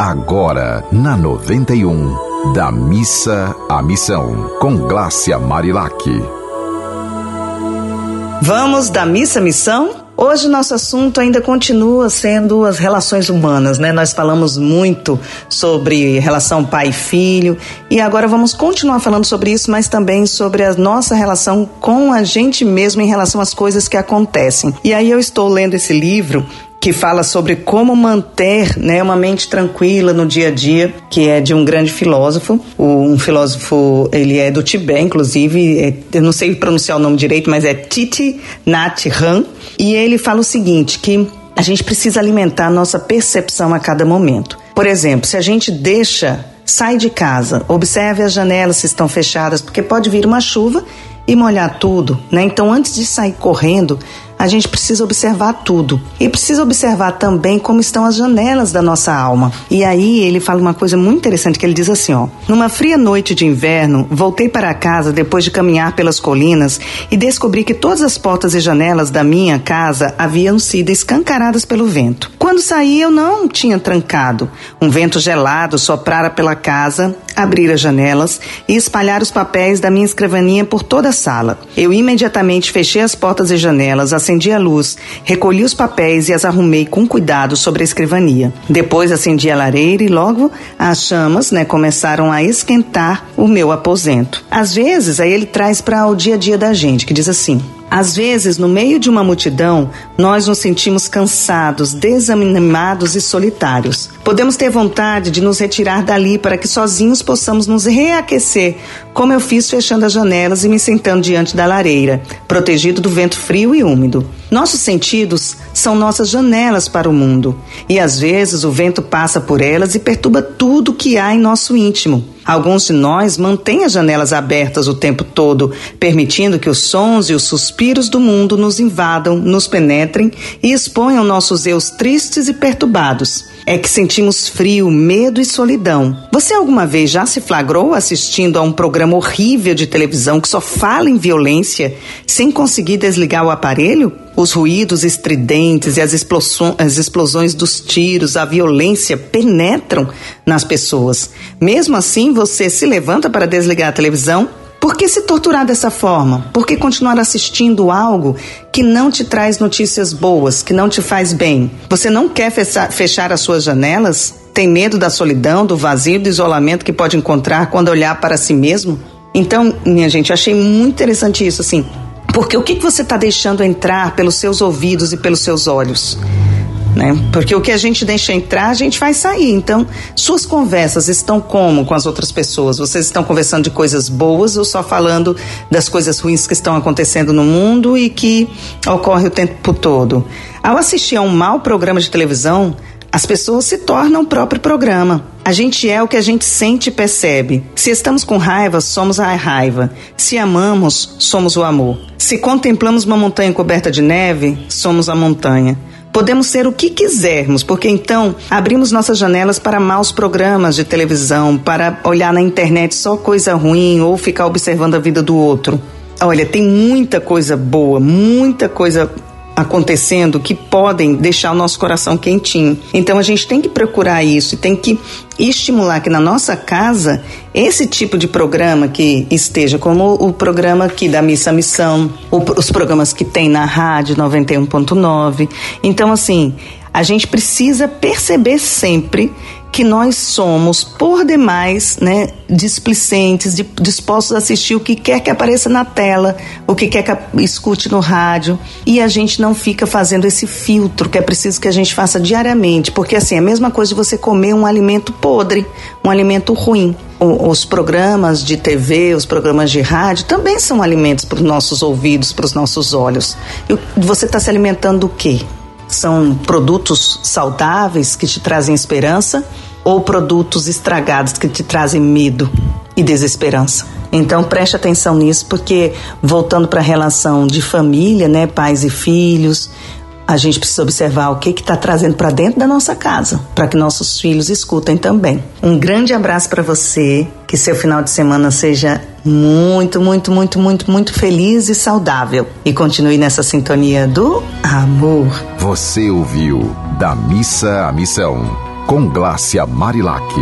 Agora, na 91, da missa à missão, com Glácia Marilac. Vamos da missa à missão? Hoje nosso assunto ainda continua sendo as relações humanas, né? Nós falamos muito sobre relação pai e filho e agora vamos continuar falando sobre isso, mas também sobre a nossa relação com a gente mesmo em relação às coisas que acontecem. E aí eu estou lendo esse livro que fala sobre como manter né, uma mente tranquila no dia a dia, que é de um grande filósofo, um filósofo, ele é do Tibete, inclusive, é, eu não sei pronunciar o nome direito, mas é Titi Nhat Han, e ele fala o seguinte, que a gente precisa alimentar a nossa percepção a cada momento. Por exemplo, se a gente deixa, sai de casa, observe as janelas se estão fechadas, porque pode vir uma chuva e molhar tudo, né? Então, antes de sair correndo, a gente precisa observar tudo. E precisa observar também como estão as janelas da nossa alma. E aí ele fala uma coisa muito interessante que ele diz assim, ó: "Numa fria noite de inverno, voltei para casa depois de caminhar pelas colinas e descobri que todas as portas e janelas da minha casa haviam sido escancaradas pelo vento. Quando saí, eu não tinha trancado. Um vento gelado soprara pela casa, abrir as janelas e espalhar os papéis da minha escrivaninha por toda a sala. Eu imediatamente fechei as portas e janelas, acendi a luz, recolhi os papéis e as arrumei com cuidado sobre a escrivania. Depois acendi a lareira e logo as chamas né, começaram a esquentar o meu aposento. Às vezes, aí ele traz para o dia a dia da gente, que diz assim: às vezes, no meio de uma multidão, nós nos sentimos cansados, desanimados e solitários. Podemos ter vontade de nos retirar dali para que sozinhos possamos nos reaquecer, como eu fiz fechando as janelas e me sentando diante da lareira, protegido do vento frio e úmido. Nossos sentidos são nossas janelas para o mundo, e às vezes o vento passa por elas e perturba tudo que há em nosso íntimo. Alguns de nós mantêm as janelas abertas o tempo todo, permitindo que os sons e os suspiros do mundo nos invadam, nos penetrem e exponham nossos eus tristes e perturbados. É que sentimos frio, medo e solidão. Você alguma vez já se flagrou assistindo a um programa horrível de televisão que só fala em violência sem conseguir desligar o aparelho? Os ruídos estridentes e as, as explosões dos tiros, a violência penetram nas pessoas. Mesmo assim, você se levanta para desligar a televisão por que se torturar dessa forma? Por que continuar assistindo algo que não te traz notícias boas, que não te faz bem? Você não quer fechar as suas janelas? Tem medo da solidão, do vazio, do isolamento que pode encontrar quando olhar para si mesmo? Então, minha gente, achei muito interessante isso, assim. Porque o que você está deixando entrar pelos seus ouvidos e pelos seus olhos? Né? Porque o que a gente deixa entrar, a gente vai sair. Então, suas conversas estão como com as outras pessoas? Vocês estão conversando de coisas boas ou só falando das coisas ruins que estão acontecendo no mundo e que ocorre o tempo todo? Ao assistir a um mau programa de televisão, as pessoas se tornam o próprio programa. A gente é o que a gente sente e percebe. Se estamos com raiva, somos a raiva. Se amamos, somos o amor. Se contemplamos uma montanha coberta de neve, somos a montanha. Podemos ser o que quisermos, porque então abrimos nossas janelas para maus programas de televisão, para olhar na internet só coisa ruim ou ficar observando a vida do outro. Olha, tem muita coisa boa, muita coisa acontecendo que podem deixar o nosso coração quentinho. Então a gente tem que procurar isso e tem que estimular que na nossa casa esse tipo de programa que esteja, como o programa aqui da Missa Missão, os programas que tem na rádio 91.9. Então, assim, a gente precisa perceber sempre que nós somos, por demais, né, displicentes, dispostos a assistir o que quer que apareça na tela, o que quer que escute no rádio, e a gente não fica fazendo esse filtro que é preciso que a gente faça diariamente, porque assim, é a mesma coisa de você comer um alimento podre, um alimento ruim. Os programas de TV, os programas de rádio também são alimentos para os nossos ouvidos, para os nossos olhos. E você está se alimentando do quê? São produtos saudáveis que te trazem esperança ou produtos estragados que te trazem medo e desesperança? Então preste atenção nisso, porque voltando para a relação de família, né, pais e filhos, a gente precisa observar o que está trazendo para dentro da nossa casa, para que nossos filhos escutem também. Um grande abraço para você, que seu final de semana seja muito, muito, muito, muito, muito feliz e saudável. E continue nessa sintonia do amor. Você ouviu Da Missa à Missão com Glácia Marilac.